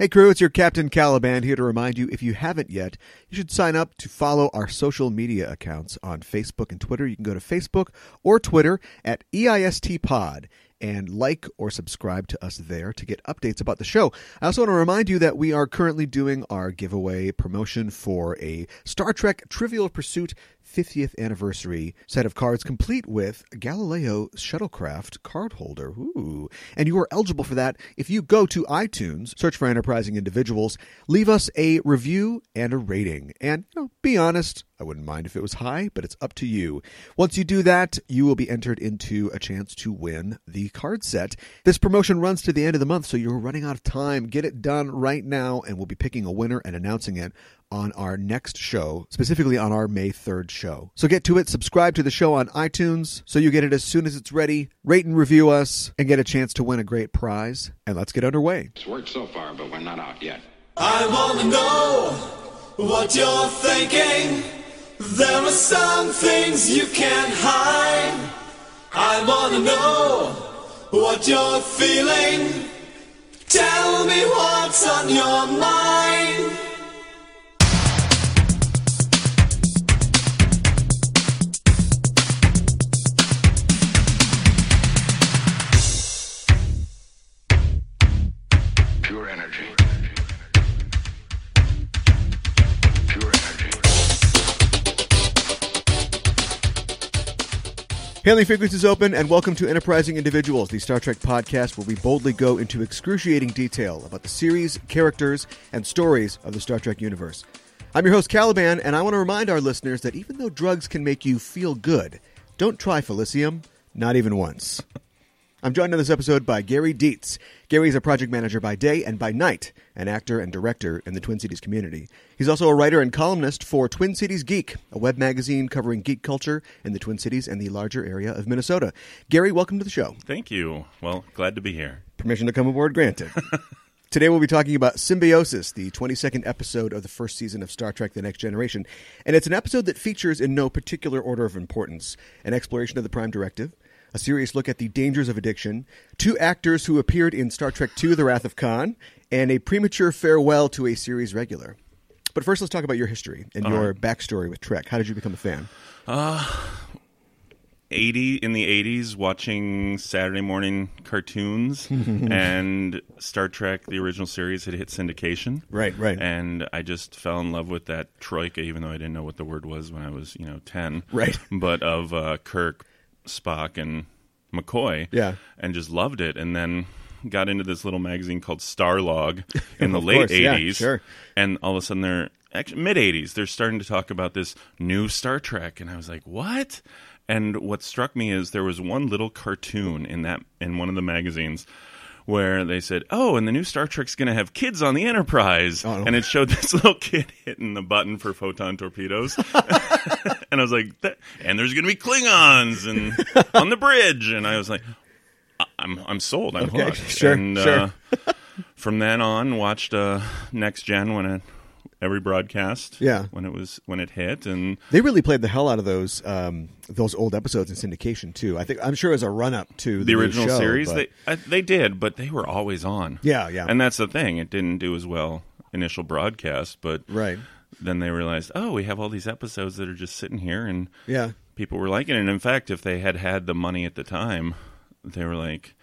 Hey crew, it's your Captain Caliban here to remind you if you haven't yet, you should sign up to follow our social media accounts on Facebook and Twitter. You can go to Facebook or Twitter at EIST Pod and like or subscribe to us there to get updates about the show. I also want to remind you that we are currently doing our giveaway promotion for a Star Trek Trivial Pursuit 50th anniversary set of cards complete with Galileo shuttlecraft card holder. Ooh. And you are eligible for that if you go to iTunes, search for Enterprising Individuals, leave us a review and a rating. And you know, be honest, I wouldn't mind if it was high, but it's up to you. Once you do that, you will be entered into a chance to win the card set. This promotion runs to the end of the month, so you're running out of time. Get it done right now, and we'll be picking a winner and announcing it on our next show, specifically on our May 3rd show. So get to it, subscribe to the show on iTunes so you get it as soon as it's ready, rate and review us, and get a chance to win a great prize. And let's get underway. It's worked so far, but we're not out yet. I wanna know what you're thinking. There are some things you can't hide. I wanna know what you're feeling. Tell me what's on your mind. Hailing frequencies open, and welcome to Enterprising Individuals, the Star Trek podcast where we boldly go into excruciating detail about the series, characters, and stories of the Star Trek universe. I'm your host, Caliban, and I want to remind our listeners that even though drugs can make you feel good, don't try Felicium, not even once. I'm joined on this episode by Gary Dietze. Gary is a project manager by day and by night, an actor and director in the Twin Cities community. He's also a writer and columnist for Twin Cities Geek, a web magazine covering geek culture in the Twin Cities and the larger area of Minnesota. Gary, welcome to the show. Thank you. Well, glad to be here. Permission to come aboard granted. Today we'll be talking about Symbiosis, the 22nd episode of the first season of Star Trek The Next Generation. And it's an episode that features in no particular order of importance an exploration of the Prime Directive, a serious look at the dangers of addiction, two actors who appeared in Star Trek II The Wrath of Khan, and a premature farewell to a series regular. But first, let's talk about your history and your backstory with Trek. How did you become a fan? 80 in the 80s watching Saturday morning cartoons and Star Trek the original series had hit syndication. Right, right. And I just fell in love with that troika even though I didn't know what the word was when I was, you know, 10. Right. But of uh, Kirk, Spock and McCoy. Yeah. And just loved it and then got into this little magazine called Starlog in the late course, yeah, 80s. sure. And all of a sudden they're actually mid 80s they're starting to talk about this new Star Trek and I was like, "What?" And what struck me is there was one little cartoon in that in one of the magazines where they said, "Oh, and the new Star Trek's going to have kids on the Enterprise," Oh, no. and it showed this little kid hitting the button for photon torpedoes, and I was like, "And there's going to be Klingons and on the bridge," and I was like, I- "I'm I'm sold. I'm Okay, hooked." sure, and, sure. Uh, from then on, watched uh, Next Gen when it every broadcast, Yeah. when it was when it hit, and They really played the hell out of those um, those old episodes in syndication too. I think I'm sure as a run up to the, the original show, series but- they uh, they did but they were always on Yeah, yeah. and that's the thing it didn't do as well initial broadcast but Right. then they realized oh we have all these episodes that are just sitting here and yeah, people were liking it and in fact if they had had the money at the time they were like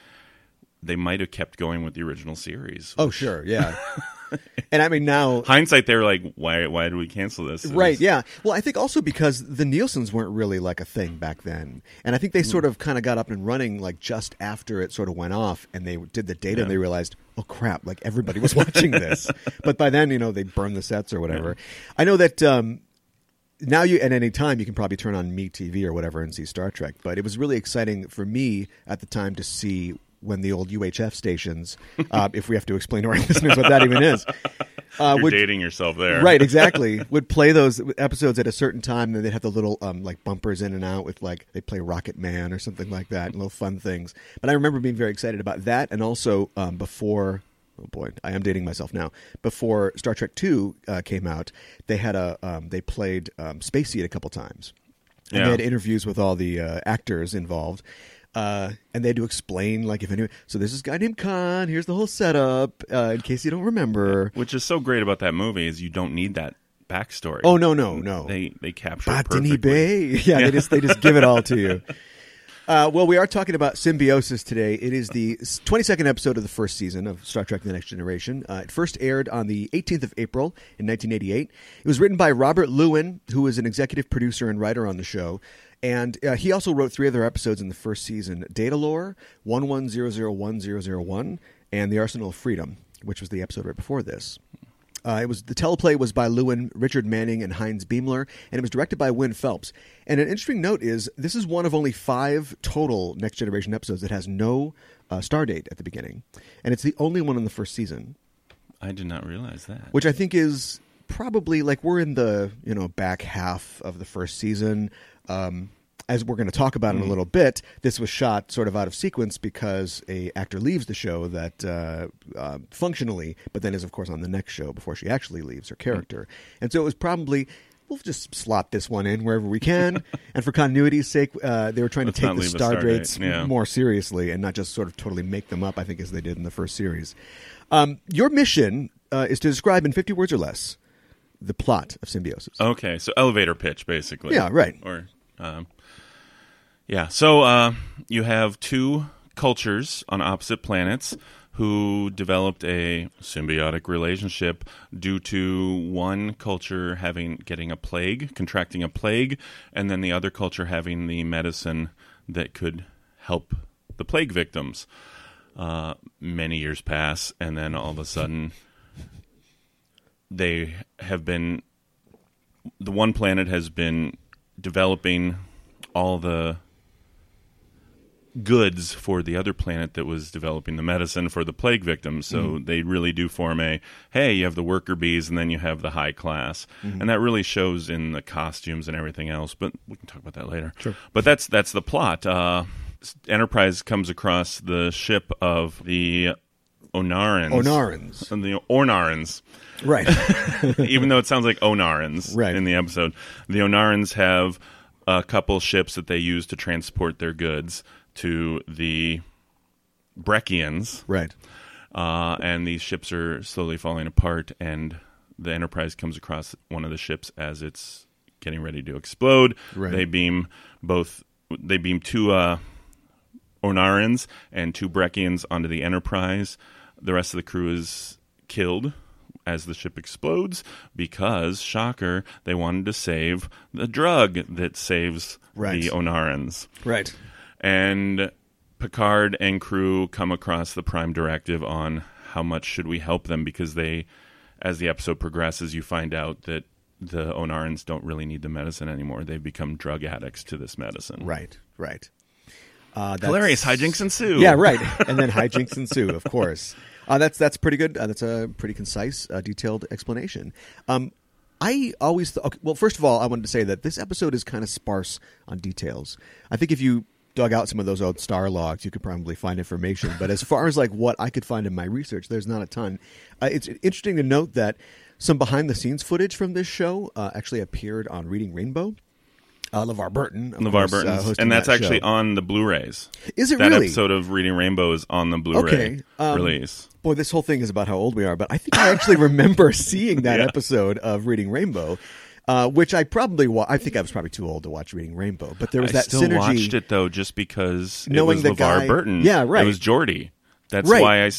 they might have kept going with the original series oh sure, yeah. and I mean now, hindsight they were like why why did we cancel this It right? was- Yeah. Well, I think also because the Nielsen's weren't really like a thing back then, and I think they sort of kind of got up and running like just after it sort of went off, and they did the data, and they realized, oh crap, like everybody was watching this. but by then, you know, they burned the sets or whatever. I know that. um now you at any time you can probably turn on Me TV or whatever and see Star Trek. But it was really exciting for me at the time to see when the old UHF stations, uh, if we have to explain to our listeners what that even is, uh, you're would dating yourself there right exactly would play those episodes at a certain time, and they'd have the little um, like bumpers in and out with like they play Rocket Man or something like that, and little fun things. But I remember being very excited about that, and also um, before. Oh boy, I am dating myself now. Before Star Trek Two uh, came out, they had a um, they played um, Space Seed a couple times, and Yeah. they had interviews with all the uh, actors involved. Uh, and they had to explain, like, if anyone. So there's this guy named Khan. Here's the whole setup, uh, in case you don't remember. Which is so great about that movie is you don't need that backstory. Oh no, no, no! They they capture it Botany. Bay. Yeah, they just they just give it all to you. Uh, well, we are talking about symbiosis today. It is the 22nd episode of the first season of Star Trek: The Next Generation. Uh, it first aired on the 18th of April in 1988. It was written by Robert Lewin, who was an executive producer and writer on the show, and uh, he also wrote three other episodes in the first season: Datalore, One One Zero Zero One Zero Zero One, and The Arsenal of Freedom, which was the episode right before this. Uh, it was the teleplay was by Lewin, Richard Manning, and Heinz Beimler, and it was directed by Win Phelps. And an interesting note is this is one of only five total Next Generation episodes that has no uh, star date at the beginning, and it's the only one in the first season, I did not realize that. which I think is probably like we're in the you know back half of the first season. Um, as we're going to talk about in a little bit, this was shot sort of out of sequence because a actor leaves the show that uh, uh, functionally, but then is of course on the next show before she actually leaves her character, and so it was probably. We'll just slot this one in wherever we can, and for continuity's sake, uh, they were trying Let's to take the leave a star star dates yeah. more seriously and not just sort of totally make them up. I think as they did in the first series. Um, your mission uh, is to describe in fifty words or less the plot of Symbiosis. Okay, so elevator pitch basically. Yeah, right. Or um, yeah, so uh, you have two cultures on opposite planets who developed a symbiotic relationship due to one culture having getting a plague, contracting a plague, and then the other culture having the medicine that could help the plague victims. Uh, many years pass, and then all of a sudden, they have been the one planet has been developing all the goods for the other planet that was developing the medicine for the plague victims. So they really do form a hey, you have the worker bees and then you have the high class. And that really shows in the costumes and everything else, but we can talk about that later. Sure. But that's that's the plot. Uh Enterprise comes across the ship of the Onarans. Onarans. And the Ornarans Right. even though it sounds like Onarans Right. in the episode. The Onarans have a couple ships that they use to transport their goods to the Brekkians, right. uh, and these ships are slowly falling apart. And the Enterprise comes across one of the ships as it's getting ready to explode. Right. They beam both. They beam two uh, Onarans and two Brekkians onto the Enterprise. The rest of the crew is killed as the ship explodes because, shocker, they wanted to save the drug that saves Right. the Onarans. Right. And Picard and crew come across the Prime Directive on how much should we help them because they, as the episode progresses, you find out that the Onarans don't really need the medicine anymore. They've become drug addicts to this medicine. Right. Right. Uh, that's- Hilarious hijinks ensue. Yeah, right. And then hijinks ensue, of course. Uh, that's that's pretty good. Uh, that's a pretty concise, uh, detailed explanation. Um, I always th- okay, well, first of all, I wanted to say that this episode is kind of sparse on details. I think if you dug out some of those old star logs, you could probably find information. But as far as like what I could find in my research, there's not a ton. Uh, it's interesting to note that some behind the scenes footage from this show uh, actually appeared on Reading Rainbow. Uh, LeVar Burton, of LeVar course, uh, and that's that actually on the Blu-rays. Is it that really? episode of Reading Rainbow is on the Blu-ray Okay, um, release. Boy, this whole thing is about how old we are, but I think I actually remember seeing that Yeah. episode of Reading Rainbow, uh, which I probably wa- I think I was probably too old to watch Reading Rainbow, but there was I that still synergy. watched it though, just because Knowing it the was LeVar guy- Burton. Yeah, right. It was Geordi. That's Right. why I,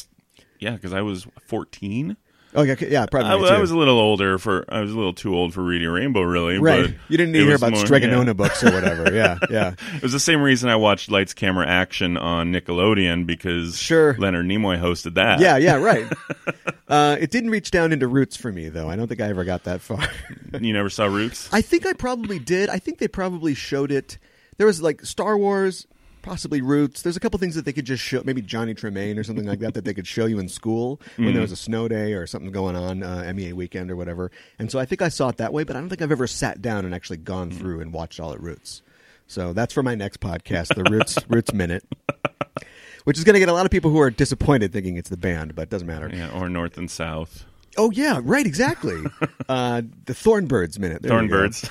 Yeah, because I was fourteen. Oh yeah, okay, yeah, probably. I, I was a little older for. I was a little too old for Reading Rainbow, really. right. But You didn't need to hear about more- Stregonona yeah. books or whatever. Yeah, yeah. It was the same reason I watched Lights, Camera, Action on Nickelodeon because Sure. Leonard Nimoy hosted that. Yeah, yeah, right. uh, it didn't reach down into Roots for me, though. I don't think I ever got that far. You never saw Roots? I think I probably did. I think they probably showed it. There was like Star Wars, possibly Roots. There's a couple things that they could just show, maybe Johnny Tremain or something like that, that they could show you in school when there was a snow day or something going on, uh, MEA weekend or whatever. And so I think I saw it that way, but I don't think I've ever sat down and actually gone through and watched all at Roots. So that's for my next podcast, the Roots Roots Minute, which is going to get a lot of people who are disappointed thinking it's the band, but it doesn't matter. Yeah, or North and South. Oh yeah, right, exactly. uh, the Thornbirds Minute. There. Thornbirds.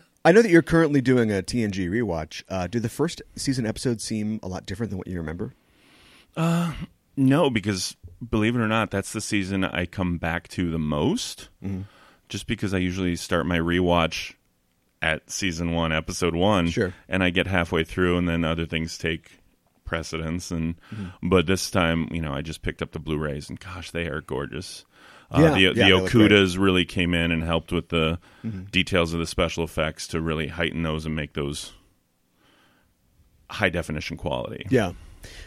I know that you're currently doing a TNG rewatch. Uh, do the first season episodes seem a lot different than what you remember? No, because believe it or not, that's the season I come back to the most. Mm-hmm. Just because I usually start my rewatch at season one, episode one, Sure. and I get halfway through, and then other things take precedence. And Mm-hmm. but this time, you know, I just picked up the Blu-rays, and gosh, they are gorgeous. Yeah, uh, the yeah, the look great. Okudas really came in and helped with the Mm-hmm. details of the special effects to really heighten those and make those high definition quality. Yeah,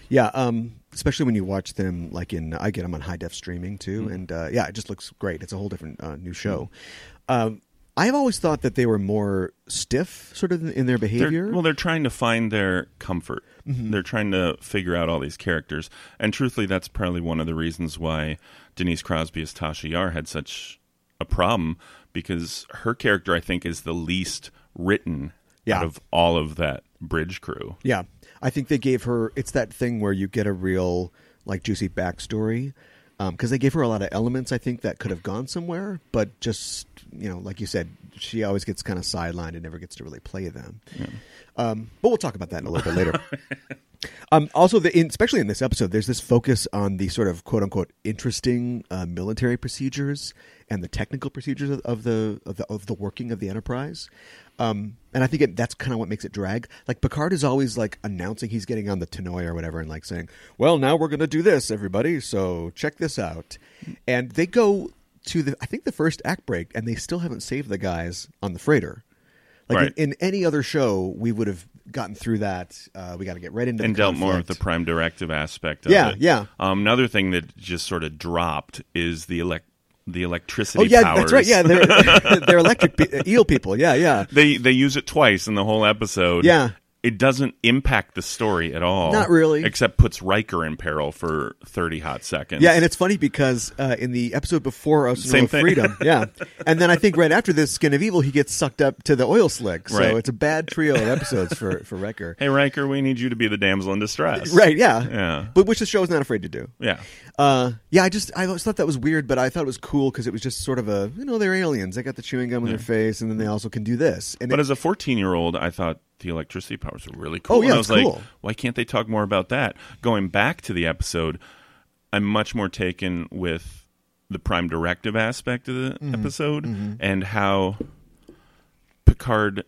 yeah. Um, especially when you watch them, like in I get them on high def streaming too, Mm-hmm. and uh, yeah, it just looks great. It's a whole different uh, new show. Um, I've always thought that they were more stiff, sort of in their They're- behavior. well, they're trying to find their comfort. Mm-hmm. They're trying to figure out all these characters, and truthfully, that's probably one of the reasons why Denise Crosby as Tasha Yar had such a problem because her character, I think, is the least written Yeah. out of all of that bridge crew. Yeah, I think they gave her. It's that thing where you get a real like juicy backstory because they gave her a lot of elements. I think that could have gone somewhere, but just you know, like you said, she always gets kind of sidelined and never gets to really play them. Um, but we'll talk about that in a little bit later. Um, also, the, in, especially in this episode, there's this focus on the sort of quote unquote interesting uh, military procedures and the technical procedures of, of the of the of the working of the Enterprise. Um, and I think it, that's kind of what makes it drag. Like Picard is always like announcing he's getting on the Tannoy or whatever, and like saying, "Well, now we're going to do this, everybody. So check this out." And they go to the I think the first act break, and they still haven't saved the guys on the freighter. Like Right. in, in any other show, we would have gotten through that. Uh, we got to get right into and the dealt more with the prime directive aspect of Yeah, it. yeah. Um, another thing that just sort of dropped is the elec- the electricity Oh yeah, powers. that's right. Yeah, they're they're electric pe- eel people. Yeah, yeah. They they use it twice in the whole episode. Yeah. It doesn't impact the story at all. Not really. Except puts Riker in peril for 30 hot seconds. Yeah, and it's funny because uh, in the episode before Ocean Same of. Freedom, yeah, and then I think right after this, Skin of Evil, he gets sucked up to the oil slick. So Right. it's a bad trio of episodes for for Riker. Hey, Riker, we need you to be the damsel in distress. Right? Yeah. Yeah. But which the show's not afraid to do. Yeah. Uh, yeah, I just I always thought that was weird, but I thought it was cool because it was just sort of a you know they're aliens. They got the chewing gum in their face, and then they also can do this. And But it- as a 14 year old, I thought the electricity powers are really cool. Oh, yeah, And I was it's like, cool. why can't they talk more about that? Going back to the episode, I'm much more taken with the prime directive aspect of the Mm-hmm. episode and how Picard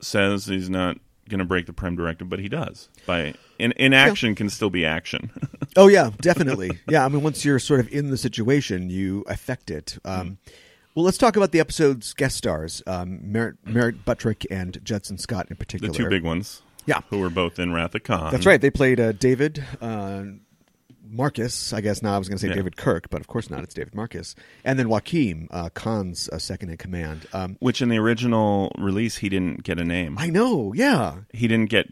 says he's not going to break the prime directive, but he does. By in inaction can still be action. Oh yeah, definitely. yeah, I mean, once you're sort of in the situation, you affect it. Um, well, let's talk about the episode's guest stars, um, Merritt, Merritt Buttrick and Judson Scott in particular. the two big ones. Yeah. Who were both in Wrath of Khan. That's right. They played uh, David uh, Marcus. I guess now I was going to say Yeah. David Kirk, but of course not. It's David Marcus, and then Joachim uh, Khan's uh, second in command. Um, Which in the original release, he didn't get a name. I know. Yeah, he didn't get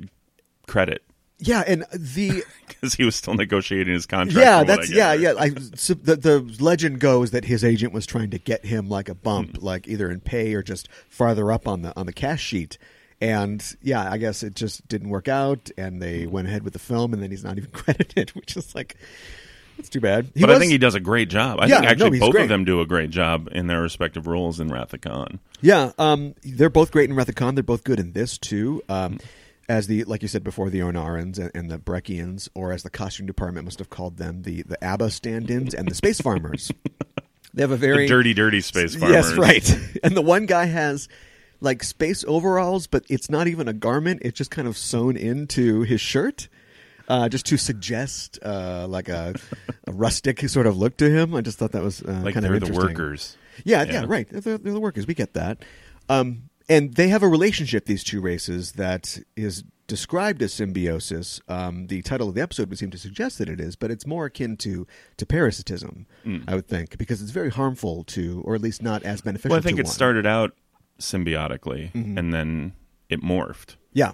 credit yeah, and the because he was still negotiating his contract. yeah, that's yeah, yeah. I, so the the legend goes that his agent was trying to get him like a bump, Hmm. like either in pay or just farther up on the on the cash sheet. And yeah, I guess it just didn't work out, and they Hmm. went ahead with the film, and then he's not even credited, which is like it's too bad. He But I think he does a great job. I Yeah, think actually he's both great. of them do a great job in their respective roles in Wrath of Khan. Yeah, um, they're both great in Wrath of Khan. They're both good in this too. Um, as the like you said before, the Onarans and, and the Brekkians, or as the costume department must have called them, the the ABBA stand-ins and the space farmers. They have a very The dirty, dirty space farmers. Yes, right. And the one guy has like space overalls, but it's not even a garment. It's just kind of sewn into his shirt. Uh, just to suggest uh, like a, a rustic sort of look to him, I just thought that was uh, Like kind of they're the interesting. workers. Yeah, yeah, Yeah. right. They're, they're the workers. We get that. Um, and they have a relationship, these two races, that is described as symbiosis. Um, the title of the episode would seem to suggest that it is, but it's more akin to, to parasitism, Hmm. I would think, because it's very harmful to, or at least not as beneficial Well, I think it one. started out symbiotically, Mm-hmm. and then it morphed Yeah.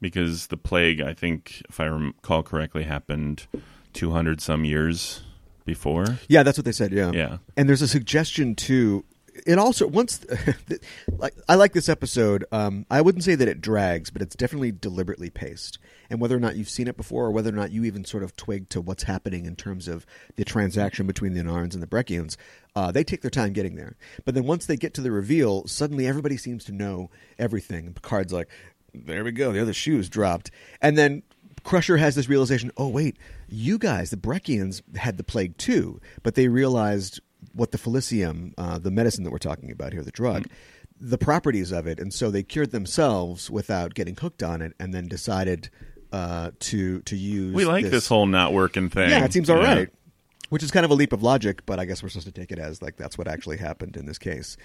because the plague, I think, if I recall correctly, happened two hundred some years before. Yeah, that's what they said, yeah. Yeah. And there's a suggestion, too, it also once like I like this episode. Um, I wouldn't say that it drags, but it's definitely deliberately paced. And whether or not you've seen it before, or whether or not you even sort of twig to what's happening in terms of the transaction between the Onarans and the Brekkians, uh, they take their time getting there. But then once they get to the reveal, suddenly everybody seems to know everything. Picard's like, "There we go, the other shoe's dropped," and then Crusher has this realization: oh wait, you guys, the Brekkians, had the plague too, but they realized what the Felicium, uh, the medicine that we're talking about here, the drug, Mm-hmm. the properties of it, and so they cured themselves without getting hooked on it, and then decided uh, to to use. We like this, whole not working thing. Yeah, it seems all Yeah. right. Which is kind of a leap of logic, but I guess we're supposed to take it as like that's what actually happened in this case.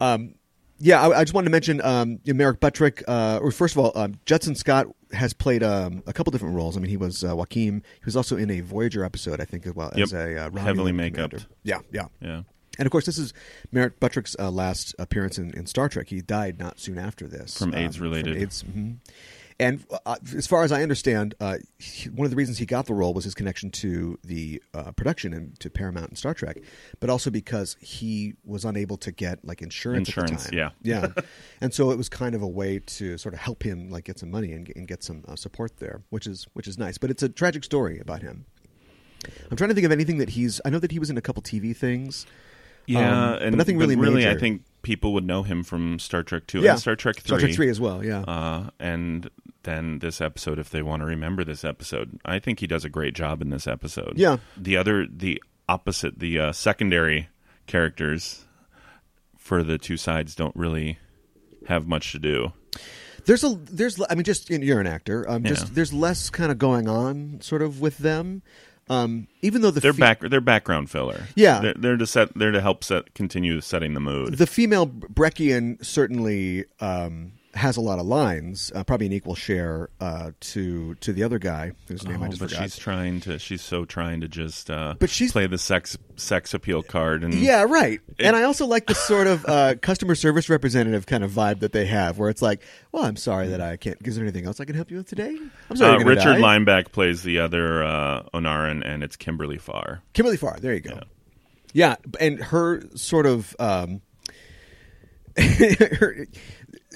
Um, yeah, I, I just wanted to mention um, Merrick Buttrick. Uh, or first of all, um, Judson Scott has played um, a couple different roles. I mean, he was uh, Joachim. He was also in a Voyager episode, I think, as well as a uh, Heavily commander. make-upped. Yeah, yeah. Yeah. And of course, this is Merrick Buttrick's uh, last appearance in, in Star Trek. He died not soon after this From um, AIDS-related. AIDS, mhm. And uh, as far as I understand, uh, he, one of the reasons he got the role was his connection to the uh, production and to Paramount and Star Trek, but also because he was unable to get like insurance. at the Insurance, time. yeah. yeah. And so it was kind of a way to sort of help him like get some money and, and get some uh, support there, which is which is nice. But it's a tragic story about him. I'm trying to think of anything that he's. I know that he was in a couple TV things. Yeah, Um, and nothing really really. I think people would know him from Star Trek Two Yeah, and Star Trek Three. Star Trek three as well. Yeah. Uh, and then this episode, if they want to remember this episode, I think he does a great job in this episode. Yeah. The other, the opposite, the uh, secondary characters for the two sides don't really have much to do. There's a there's I mean just you're an actor. Um, just Yeah. there's less kind of going on sort of with them. Um, even though the They're fe- back. They're background filler. Yeah. they're, they're to set. They're to help set continue setting the mood. the female Brekkian certainly um, has a lot of lines, uh, probably an equal share uh, to to the other guy whose name I Oh, just but forgot. she's trying to. She's so trying to just. Uh, But she's- play the sex sex appeal card and Yeah, right. and I also like the sort of uh, customer service representative kind of vibe that they have, where it's like, "Well, I'm sorry that I can't. Is there anything else I can help you with today? I'm sorry, Uh, Richard die." Lineback plays the other uh, Onaran, and it's Kimberly Farr. Kimberly Farr. There you go. Yeah, and her sort of um, her,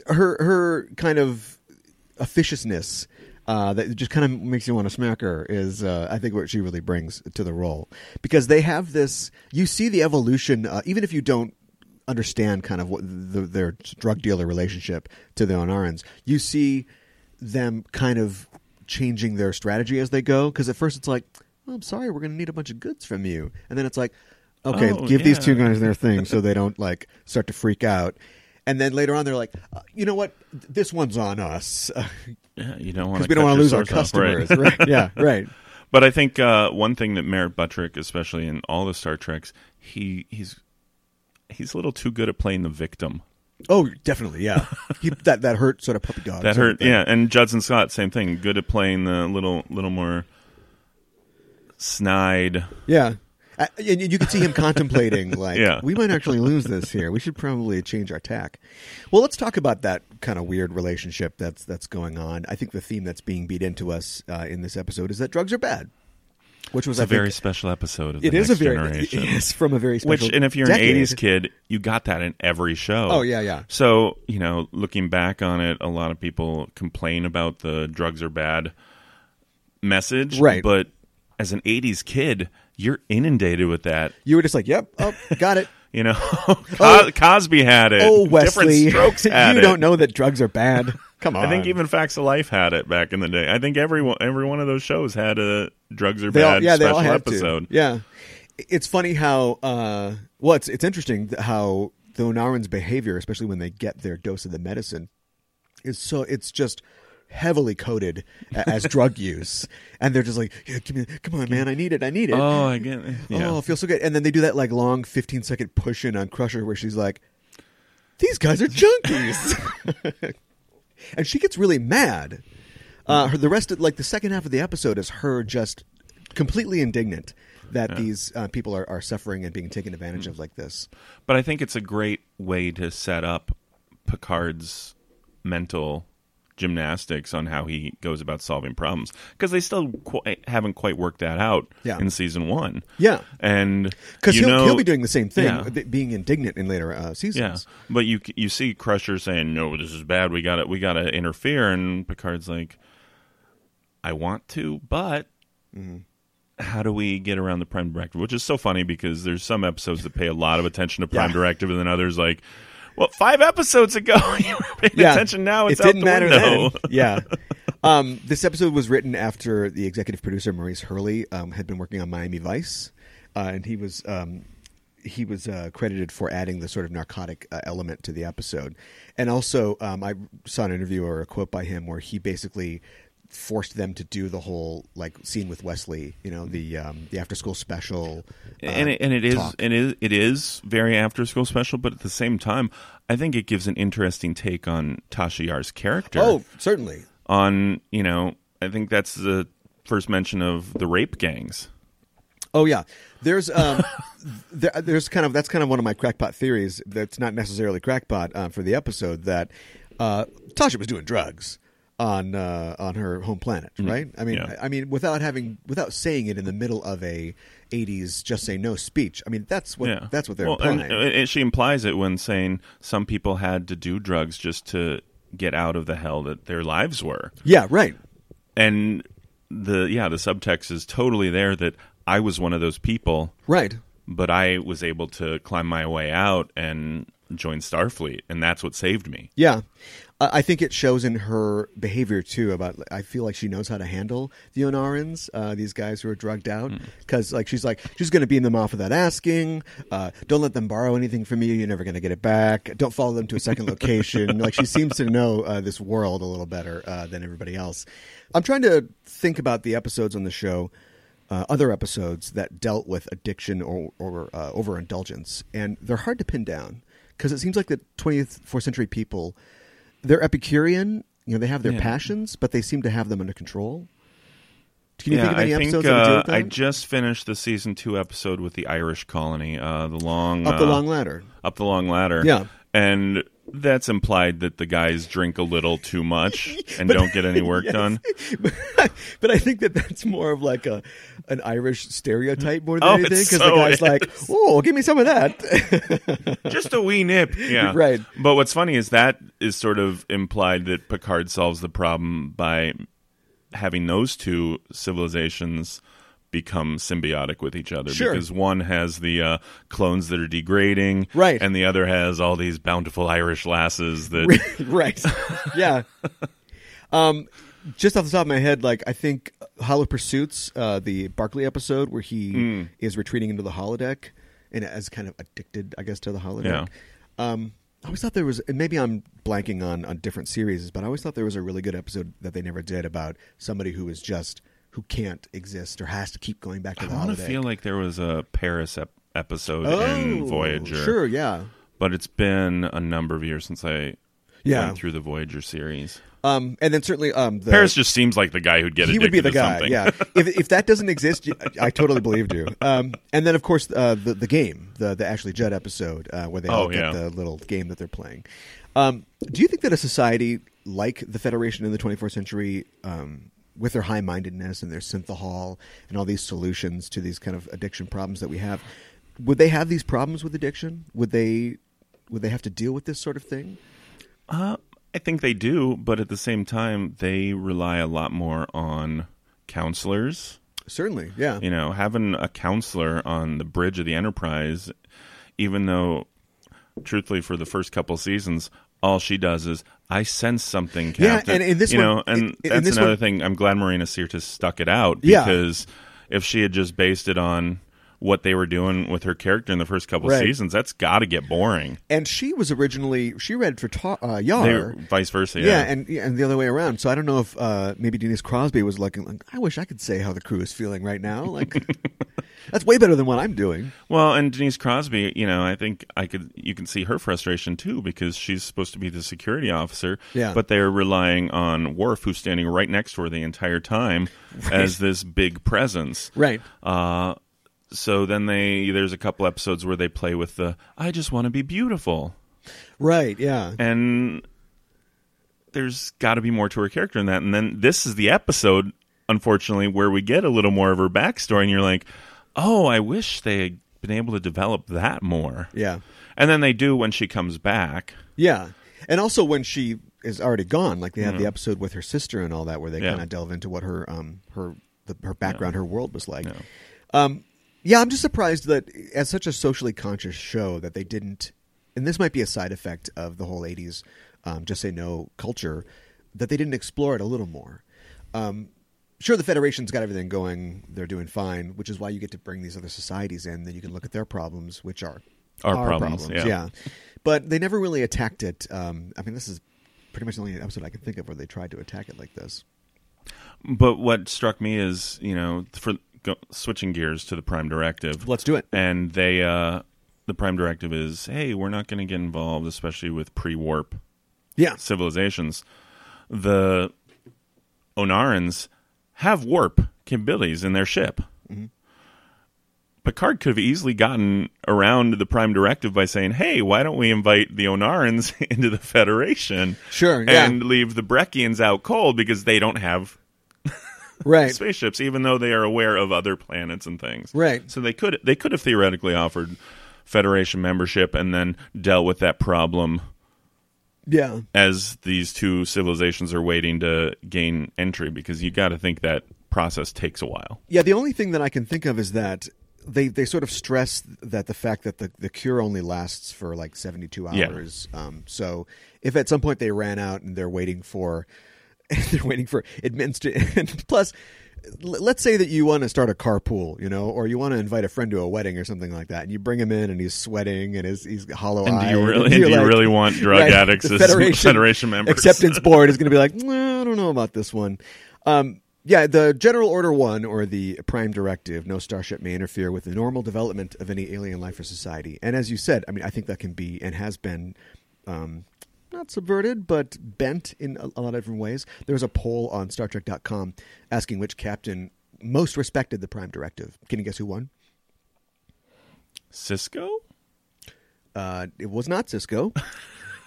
her her kind of officiousness uh, that just kind of makes you want to smack her is uh, I think what she really brings to the role because they have this. You see the evolution, uh, even if you don't understand kind of what the, their drug dealer relationship to the Onarans. You see them kind of changing their strategy as they go because at first it's like, oh, I'm sorry, we're going to need a bunch of goods from you, and then it's like, okay, Oh, give these two guys their thing so they don't like start to freak out. And then later on, they're like, uh, you know what? This one's on us Yeah, you don't want because we don't want to lose our customers. Right? Yeah, right. But I think uh, one thing that Merritt Buttrick, especially in all the Star Treks, he he's he's a little too good at playing the victim. Oh, definitely. Yeah, he, that that hurt sort of puppy dog. That hurt, thing. yeah. And Judson Scott, same thing, good at playing the little little more snide. Yeah. Uh, and you can see him contemplating, like, Yeah. we might actually lose this here. We should probably change our tack. Well, let's talk about that kind of weird relationship that's that's going on. I think the theme that's being beat into us uh, in this episode is that drugs are bad, which was a I think, very special episode of the it is a very generation. it is from a very special. Which, and if you're decade. an '80s kid, you got that in every show. Oh, yeah, yeah. So you know, looking back on it, a lot of people complain about the drugs are bad message, Right. But as an '80s kid, you're inundated with that. you were just like, "Yep, oh, got it." You know, Cos- Cosby had it. oh, Wesley, Different strokes you it. don't know that drugs are bad. Come on, I think even Facts of Life had it back in the day. I think every one, every one of those shows had a drugs are they bad all, yeah, special episode. To. Yeah, it's funny how uh, well it's it's interesting how the Onarans' behavior, especially when they get their dose of the medicine, is so it's just heavily coded as drug use, and they're just like, yeah, give me, come on, man, I need it, I need it. Oh, I get it. Yeah. Oh, it feels so good. And then they do that like long 15 second push in on Crusher where she's like, these guys are junkies. and she gets really mad. Uh, her, the rest of like the second half of the episode is her just completely indignant that these uh, people are, are suffering and being taken advantage of like this. But I think it's a great way to set up Picard's mental gymnastics on how he goes about solving problems because they still qu- haven't quite worked that out Yeah. in season one. Yeah. and Because he'll, know- he'll be doing the same thing, Yeah. being indignant in later uh, Yeah, seasons. but you you see Crusher saying, "No, this is bad. We got to we got to interfere," and Picard's like, "I want to, but." Mm-hmm. How do we get around the Prime Directive? Which is so funny because there's some episodes that pay a lot of attention to Prime Yeah. Directive, and then others like, well, five episodes ago you were paying Yeah. attention. Now it's it out didn't the matter window. then. Yeah. Um, this episode was written after the executive producer Maurice Hurley um, had been working on Miami Vice, uh, and he was um, he was uh, credited for adding the sort of narcotic uh, element to the episode. And also, um, I saw an interview or a quote by him where he basically forced them to do the whole like scene with Wesley, you know, the um, the after school special. uh, and it, and it is talk. it it is very after school special, but at the same time, I think it gives an interesting take on Tasha Yar's character. Oh, certainly. on you know, I think that's the first mention of the rape gangs. Oh yeah, there's um, there, there's kind of that's kind of one of my crackpot theories. That's not necessarily crackpot uh, for the episode that uh, Tasha was doing drugs on uh, on her home planet, right? I mean, Mm-hmm. Yeah. I, I mean, without having without saying it in the middle of a '80s just say no speech. I mean, that's what yeah, that's what they're well, and, implying. and she implies it when saying some people had to do drugs just to get out of the hell that their lives were. yeah, right. and the yeah the subtext is totally there that I was one of those people, Right. but I was able to climb my way out and join Starfleet, and that's what saved me. Yeah. I think it shows in her behavior too. About I feel like she knows how to handle the Onarans, uh, these guys who are drugged out, because like she's like she's going to beam them off without asking. Uh, don't let them borrow anything from you. You're never going to get it back. Don't follow them to a second location. like she seems to know uh, this world a little better uh, than everybody else. I'm trying to think about the episodes on the show. Uh, other episodes that dealt with addiction or, or uh, overindulgence, and they're hard to pin down because it seems like the 24th century people they're Epicurean. You know, they have their Yeah. passions, but they seem to have them under control. Can you yeah, think of any I think episodes that would uh, with? I just finished the season two episode with the Irish colony, uh, the long Up the uh, long ladder. up the long ladder. Yeah. and that's implied that the guys drink a little too much and But- don't get any work Yes. done. but I think that that's more of like a an Irish stereotype more than Oh, anything. Because so the guy's is. like, "Oh, give me some of that." just a wee nip. Yeah. Right. But what's funny is that is sort of implied that Picard solves the problem by having those two civilizations become symbiotic with each other Sure. because one has the uh, clones that are degrading Right. and the other has all these bountiful irish lasses that right. Yeah. Um, just off the top of my head, like I think Hollow Pursuits, uh, the Barkley episode where he Hmm. is retreating into the holodeck and as kind of addicted, I guess, to the holodeck. Um, I always thought there was, and maybe I'm blanking on on different series, but I always thought there was a really good episode that they never did about somebody who is just who can't exist or has to keep going back to i the want to feel like there was a paris ep- episode oh, in voyager Sure, yeah. but it's been a number of years since i Yeah. went through the voyager series Um, and then certainly um, the, paris just seems like the guy who'd get it. he would be the guy. something Yeah, if if that doesn't exist, I totally believed you. Um, and then of course uh, the the game, the the Ashley Judd episode uh, where they all Oh, get yeah. the little game that they're playing. Um, do you think that a society like the Federation in the 24th century, um, with their high mindedness and their synthahol and all these solutions to these kind of addiction problems that we have, would they have these problems with addiction? Would they would they have to deal with this sort of thing? Uh, I think they do, but at the same time, they rely a lot more on counselors. Certainly, yeah. You know, having a counselor on the bridge of the Enterprise, even though, truthfully, for the first couple seasons, all she does is, "I sense something, Yeah, Captain." and this you one- know, and in that's another one- thing. I'm glad Marina Sirtis stuck it out Yeah. because if she had just based it on what they were doing with her character in the first couple Right. seasons, that's got to get boring. And she was originally she read for ta- uh, They, Yar. vice versa, Yeah, yeah. and yeah, and the other way around. So I don't know if uh, maybe Denise Crosby was looking like, I wish I could say how the crew is feeling right now. Like that's way better than what I'm doing. Well, and Denise Crosby, you know, I think I could you can see her frustration too because she's supposed to be the security officer, Yeah. but they're relying on Worf, who's standing right next to her the entire time, as this big presence. Right. Uh, so then they there's a couple episodes where they play with the I just want to be beautiful, Right. Yeah. and there's got to be more to her character than that. And then this is the episode, unfortunately, where we get a little more of her backstory, and you're like, oh, I wish they had been able to develop that more. Yeah. And then they do when she comes back. Yeah. And also when she is already gone, like they have the episode with her sister and all that, where they Yeah. kind of delve into what her um her the, her background, her world was like. Yeah. Um, yeah, I'm just surprised that as such a socially conscious show that they didn't, and this might be a side effect of the whole '80s um, "just say no" culture, that they didn't explore it a little more. Um, sure, the Federation's got everything going; they're doing fine, which is why you get to bring these other societies in. Then you can look at their problems, which are Our problems, yeah. But they never really attacked it. Um, I mean, this is pretty much the only episode I can think of where they tried to attack it like this. But what struck me is, you know, for go, switching gears to the Prime Directive. Let's do it. And they, uh, the Prime Directive is, hey, we're not going to get involved, especially with pre-warp Yeah, civilizations. The Onarans have warp capabilities in their ship. Mm-hmm. Picard could have easily gotten around the Prime Directive by saying, "Hey, why don't we invite the Onarans into the Federation Sure, yeah. and leave the Brekkians out cold because they don't have right. spaceships, even though they are aware of other planets and things. Right. So they could they could have theoretically offered Federation membership and then dealt with that problem Yeah, as these two civilizations are waiting to gain entry because you got to think that process takes a while. Yeah, the only thing that I can think of is that they, they sort of stress that the fact that the, the cure only lasts for like 72 Yeah. hours. Um, so if at some point they ran out and they're waiting for they're waiting for admittance to and plus let's say that you want to start a carpool, you know, or you want to invite a friend to a wedding or something like that, and you bring him in and he's sweating and he's, he's hollow And do eyed. you really- do you really want drug addicts as Federation, Federation members? Acceptance board is going to be like, "Nah, I don't know about this one. Um, yeah, the General Order One or the Prime Directive: No starship may interfere with the normal development of any alien life or society. And as you said, I mean, I think that can be and has been. Um, not subverted, but bent in a, a lot of different ways. There was a poll on Star StarTrek.com asking which captain most respected the Prime Directive. Can you guess who won? Sisko? Uh, it was not Sisko.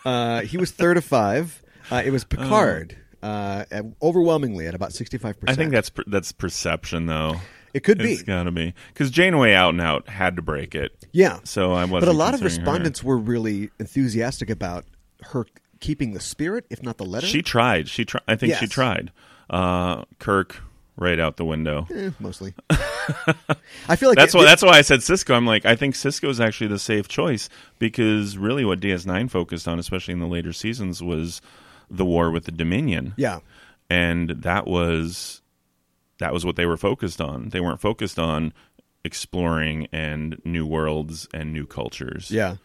uh, he was third of five. Uh, it was Picard, uh, overwhelmingly at about 65%. I think that's per- that's perception though. it could be. It's got to be because Janeway out and out had to break it. Yeah. So I wasn't. but a lot of considering her. respondents were really enthusiastic about her keeping the spirit, if not the letter. She tried. She tried. I think she tried. Uh, Kirk right out the window. Eh, mostly. I feel like That's it- why. it- That's why I said Sisko. I'm like, I think Sisko is actually the safe choice because really, what DS9 focused on, especially in the later seasons, was the war with the Dominion. yeah. and that was that was what they were focused on. They weren't focused on exploring and new worlds and new cultures. Yeah.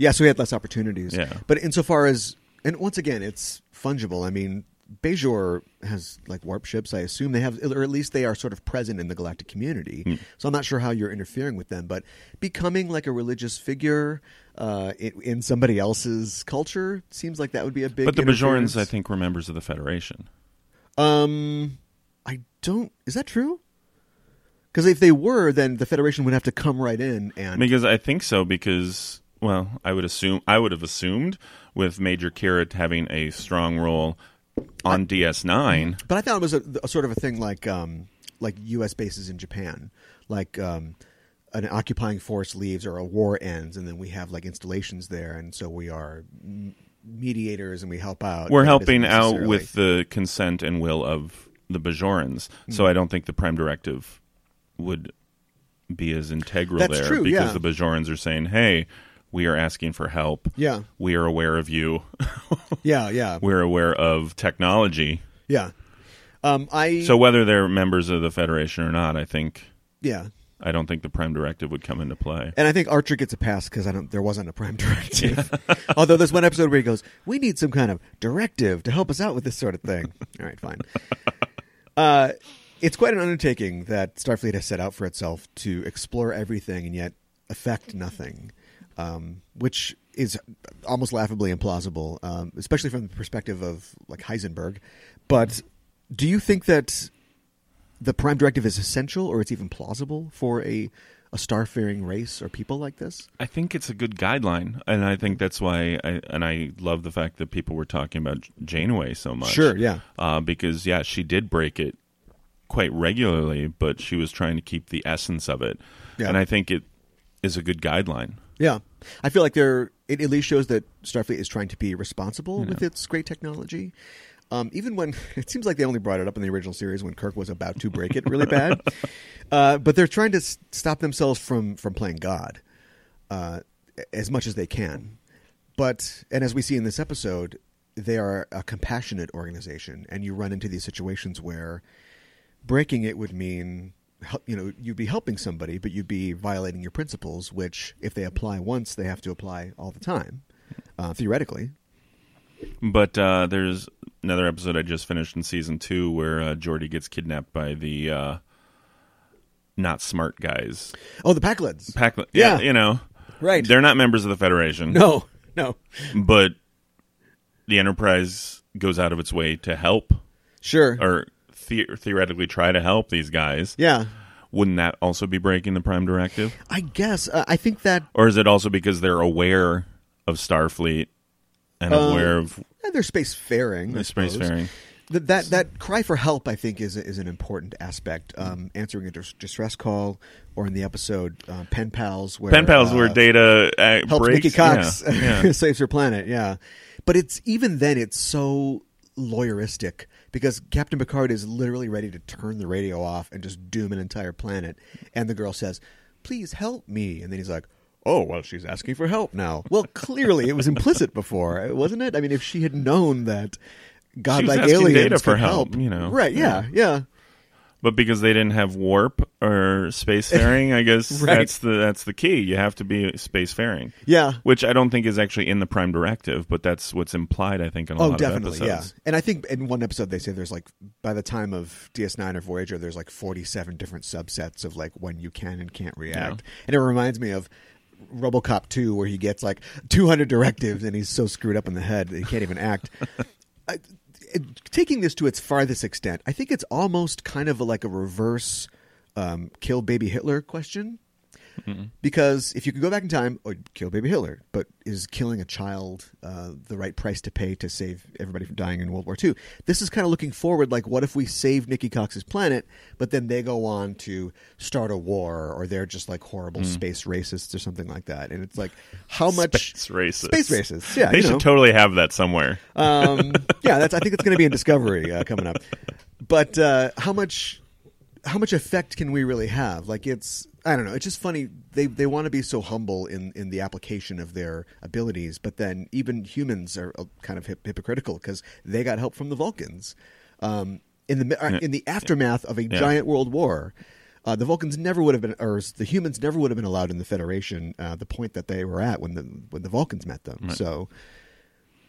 Yeah, so we had less opportunities. Yeah. But insofar as and once again, it's fungible. I mean, Bajor has like warp ships, I assume they have or at least they are sort of present in the galactic community. Hmm. So I'm not sure how you're interfering with them, but becoming like a religious figure uh, in, in somebody else's culture seems like that would be a big But the Bajorans. I think, were members of the Federation. Um, I don't. Is that true? Because if they were, then the Federation would have to come right in and Because I think so. Because well, I would assume I would have assumed with Major Kira having a strong role on DS9. But I thought it was a, a sort of a thing like um, like U.S. bases in Japan, like um, an occupying force leaves or a war ends, and then we have like installations there, and so we are m- mediators and we help out. We're helping out with the consent and will of the Bajorans. Hmm. So I don't think the Prime Directive would be as integral That's there true, because yeah. the Bajorans are saying, "Hey, we are asking for help. Yeah, We are aware of you. yeah, yeah, We're aware of technology." yeah. Um, I So whether they're members of the Federation or not, I think yeah, I don't think the Prime Directive would come into play. And I think Archer gets a pass because I don't. There wasn't a prime directive. Although there's one episode where he goes, "We need some kind of directive to help us out with this sort of thing." All right, fine. Uh, it's quite an undertaking that Starfleet has set out for itself to explore everything and yet affect nothing, um, which is almost laughably implausible, um, especially from the perspective of like Heisenberg. But do you think that the prime directive is essential or it's even plausible for a a starfaring race or people like this? I think it's a good guideline, and I think that's why. I, and I love the fact that people were talking about Janeway so much. Sure, yeah. uh, because yeah, she did break it quite regularly, but she was trying to keep the essence of it, Yeah. and I think it is a good guideline. Yeah, I feel like they're it at least shows that Starfleet is trying to be responsible with its great technology. Um, even when it seems like they only brought it up in the original series when Kirk was about to break it really bad, uh, but they're trying to s- stop themselves from from playing God uh, as much as they can. But and as we see in this episode, they are a compassionate organization, and you run into these situations where breaking it would mean you know you'd be helping somebody but you'd be violating your principles which if they apply once they have to apply all the time uh, theoretically. But uh, there's another episode I just finished in season two where uh, Geordi gets kidnapped by the uh, not smart guys. oh the Pakleds Pack, yeah, Yeah. you know, right. They're not members of the Federation. no no. But the Enterprise goes out of its way to help. Sure. Or the- theoretically try to help these guys. yeah Wouldn't that also be breaking the Prime Directive? i guess uh, i think that Or is it also because they're aware of Starfleet and aware of eh, they're spacefaring I the suppose. spacefaring? Th- that that cry for help, I think, is is an important aspect. Um, answering a dis- distress call, or in the episode uh, Pen Pals, where Pen pals uh, where Data uh, helps breaks. Nikki Cox Yeah, yeah. saves her planet. Yeah, but it's even then it's so lawyeristic because Captain Picard is literally ready to turn the radio off and just doom an entire planet, and the girl says, "Please help me," and then he's like. Oh well, she's asking for help now. Well, clearly it was implicit before, wasn't it? I mean, if she had known that godlike aliens Data for could help, you know. right? Yeah, yeah. But because they didn't have warp or spacefaring, I guess Right. that's the that's the key. You have to be spacefaring. Yeah. Which I don't think is actually in the Prime Directive, but that's what's implied. I think in a Oh, lot definitely, of episodes. Oh, definitely. Yeah. And I think in one episode they say there's like by the time of DS9 or Voyager, there's like 47 different subsets of like when you can and can't react. And it reminds me of RoboCop 2, where he gets like 200 directives and he's so screwed up in the head that he can't even act. I, taking this to its farthest extent, I think it's almost kind of a, like a reverse um, kill baby Hitler question. Because if you could go back in time, or kill baby Hitler, but is killing a child uh, the right price to pay to save everybody from dying in World War II? This is kind of looking forward, like what if we save Nikki Cox's planet, but then they go on to start a war, or they're just like horrible space racists or something like that? And it's like, how much Space racists. Space racists, yeah. They should know. totally have that somewhere. Um, yeah, that's. I think it's going to be in Discovery uh, coming up. But uh, how much, how much effect can we really have? Like it's, I don't know. It's just funny. They they want to be so humble in in the application of their abilities, but then even humans are uh, kind of hip, hypocritical because they got help from the Vulcans. Um, in the uh, in the aftermath of a giant world war. Uh, the Vulcans never would have been, or the humans never would have been allowed in the Federation. Uh, the point that they were at when the when the Vulcans met them. So,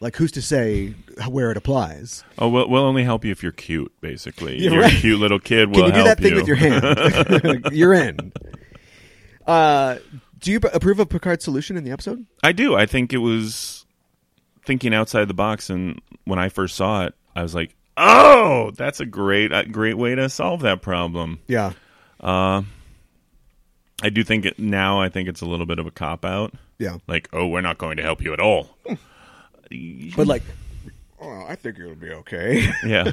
like, who's to say where it applies? Oh, we'll, we'll only help you if you're cute. Basically, Yeah, you're right. a cute little kid. Can We'll you do that thing you. with your hand? You're in. Uh, do you approve of Picard's solution in the episode? I do. I think it was thinking outside the box, and when I first saw it, I was like, "Oh, that's a great, a great way to solve that problem." Yeah. Uh, I do think it now. I think it's a little bit of a cop out. Yeah. Like, oh, we're not going to help you at all. Hmm. But like, oh, I think it'll be okay. Yeah.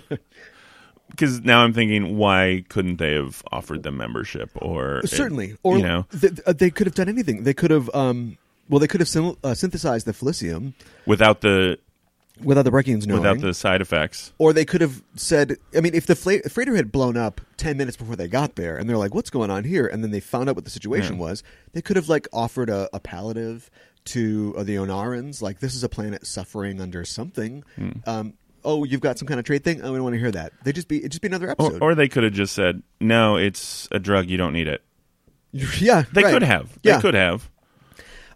Because now I'm thinking, why couldn't they have offered them membership or Certainly, or you know th- th- they could have done anything. They could have, um, well, they could have syn- uh, synthesized the Felicium without the without the Brekkians knowing. without the side effects? or they could have said, I mean, if the fla- freighter had blown up 10 minutes before they got there and they're like, what's going on here? And then they found out what the situation Yeah. was, they could have like offered a, a palliative to uh, the Ornarans. Like, this is a planet suffering under something. Hmm. Um, oh, you've got some kind of trade thing? Oh, we don't want to hear that. They just be, it just be another Or, episode. or they could have just said, "No, it's a drug. You don't need it." yeah. They right. could have. Yeah. They could have.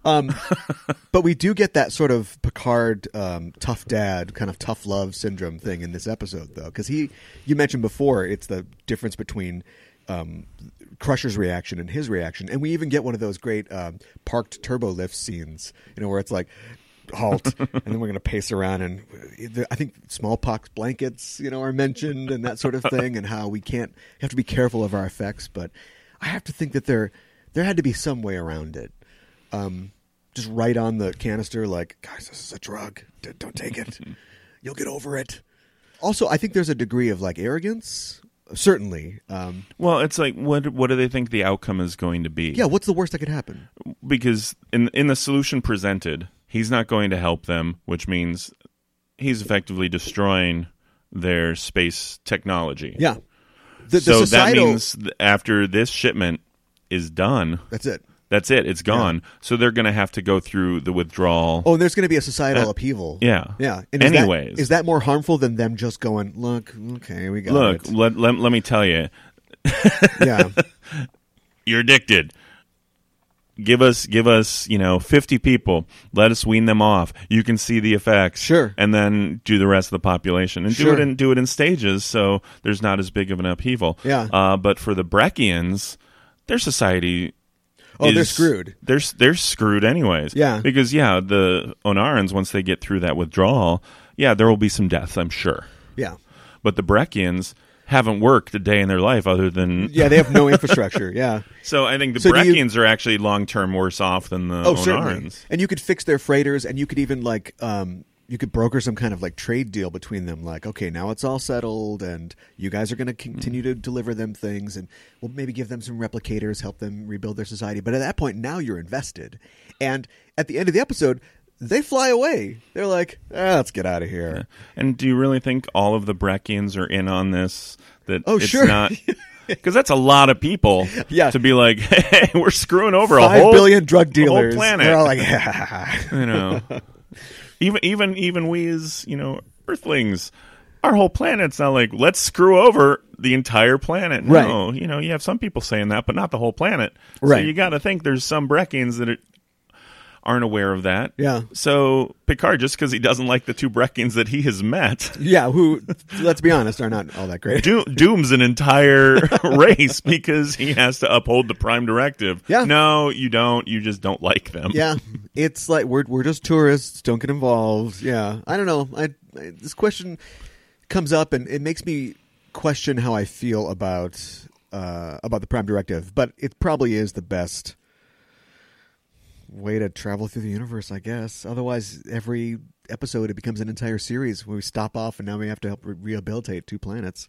Um, but we do get that sort of Picard um, tough dad kind of tough love syndrome thing in this episode, though, because he you mentioned before it's the difference between um, Crusher's reaction and his reaction, and we even get one of those great um, parked turbo lift scenes, you know, where it's like halt, and then we're going to pace around, and I think smallpox blankets, you know, are mentioned and that sort of thing, and how we can't have to be careful of our effects, but I have to think that they're there had to be some way around it. Um, just write on the canister, like, guys, this is a drug. D- don't take it. You'll get over it. Also, I think there's a degree of like arrogance. Certainly. Um, Well, it's like what what do they think the outcome is going to be? yeah. What's the worst that could happen? because in in the solution presented, he's not going to help them, which means he's effectively destroying their space technology. Yeah. The, the so that means after this shipment is done, that's it. That's it. It's gone. So they're going to have to go through the withdrawal. Oh, and there's going to be a societal Uh, upheaval. yeah. Yeah. And is that- Anyways. is that more harmful than them just going, look, okay, we got Look, it. let, let, let me tell you, yeah. you're addicted. Give us, give us, you know, fifty people. Let us wean them off. You can see the effects, Sure. and then do the rest of the population, and do it in do it in stages, so there's not as big of an upheaval. Yeah. Uh, but for the Brekkians, their society. Oh, they're screwed. They're they're screwed anyways. Yeah. Because yeah, the Ornarans once they get through that withdrawal, yeah, there will be some deaths, I'm sure. Yeah. But the Brekkians haven't worked a day in their life other than Yeah, they have no infrastructure. Yeah. so I think the So do you- are actually long term worse off than the Oh, certainly. Ornarans. And you could fix their freighters, and you could even like um, you could broker some kind of like trade deal between them. Like, okay, now it's all settled, and you guys are going to continue to deliver them things, and we'll maybe give them some replicators, help them rebuild their society. But at that point, now you're invested. And at the end of the episode, they fly away. They're like, ah, let's get out of here. And do you really think all of the Brekkians are in on this? That Oh, it's sure. not because that's a lot of people. Yeah. to be like, hey, we're screwing over a whole billion drug dealers. whole planet. They're all like, you know, even even even we as you know Earthlings, our whole planet's not like let's screw over the entire planet. No, you know, you have some people saying that, but not the whole planet. Right. So you got to think there's some Brekkians that are, aren't aware of that. Yeah. So Picard, just because he doesn't like the two Brekkians that he has met. yeah, who, let's be honest, are not all that great. Do- dooms an entire race because he has to uphold the prime directive. Yeah. No, you don't. You just don't like them. Yeah, it's like we're we're just tourists. Don't get involved. Yeah, I don't know. I, I this question comes up and it makes me question how I feel about uh, about the Prime Directive. But it probably is the best way to travel through the universe, I guess. Otherwise, every episode it becomes an entire series where we stop off and now we have to help re- rehabilitate two planets.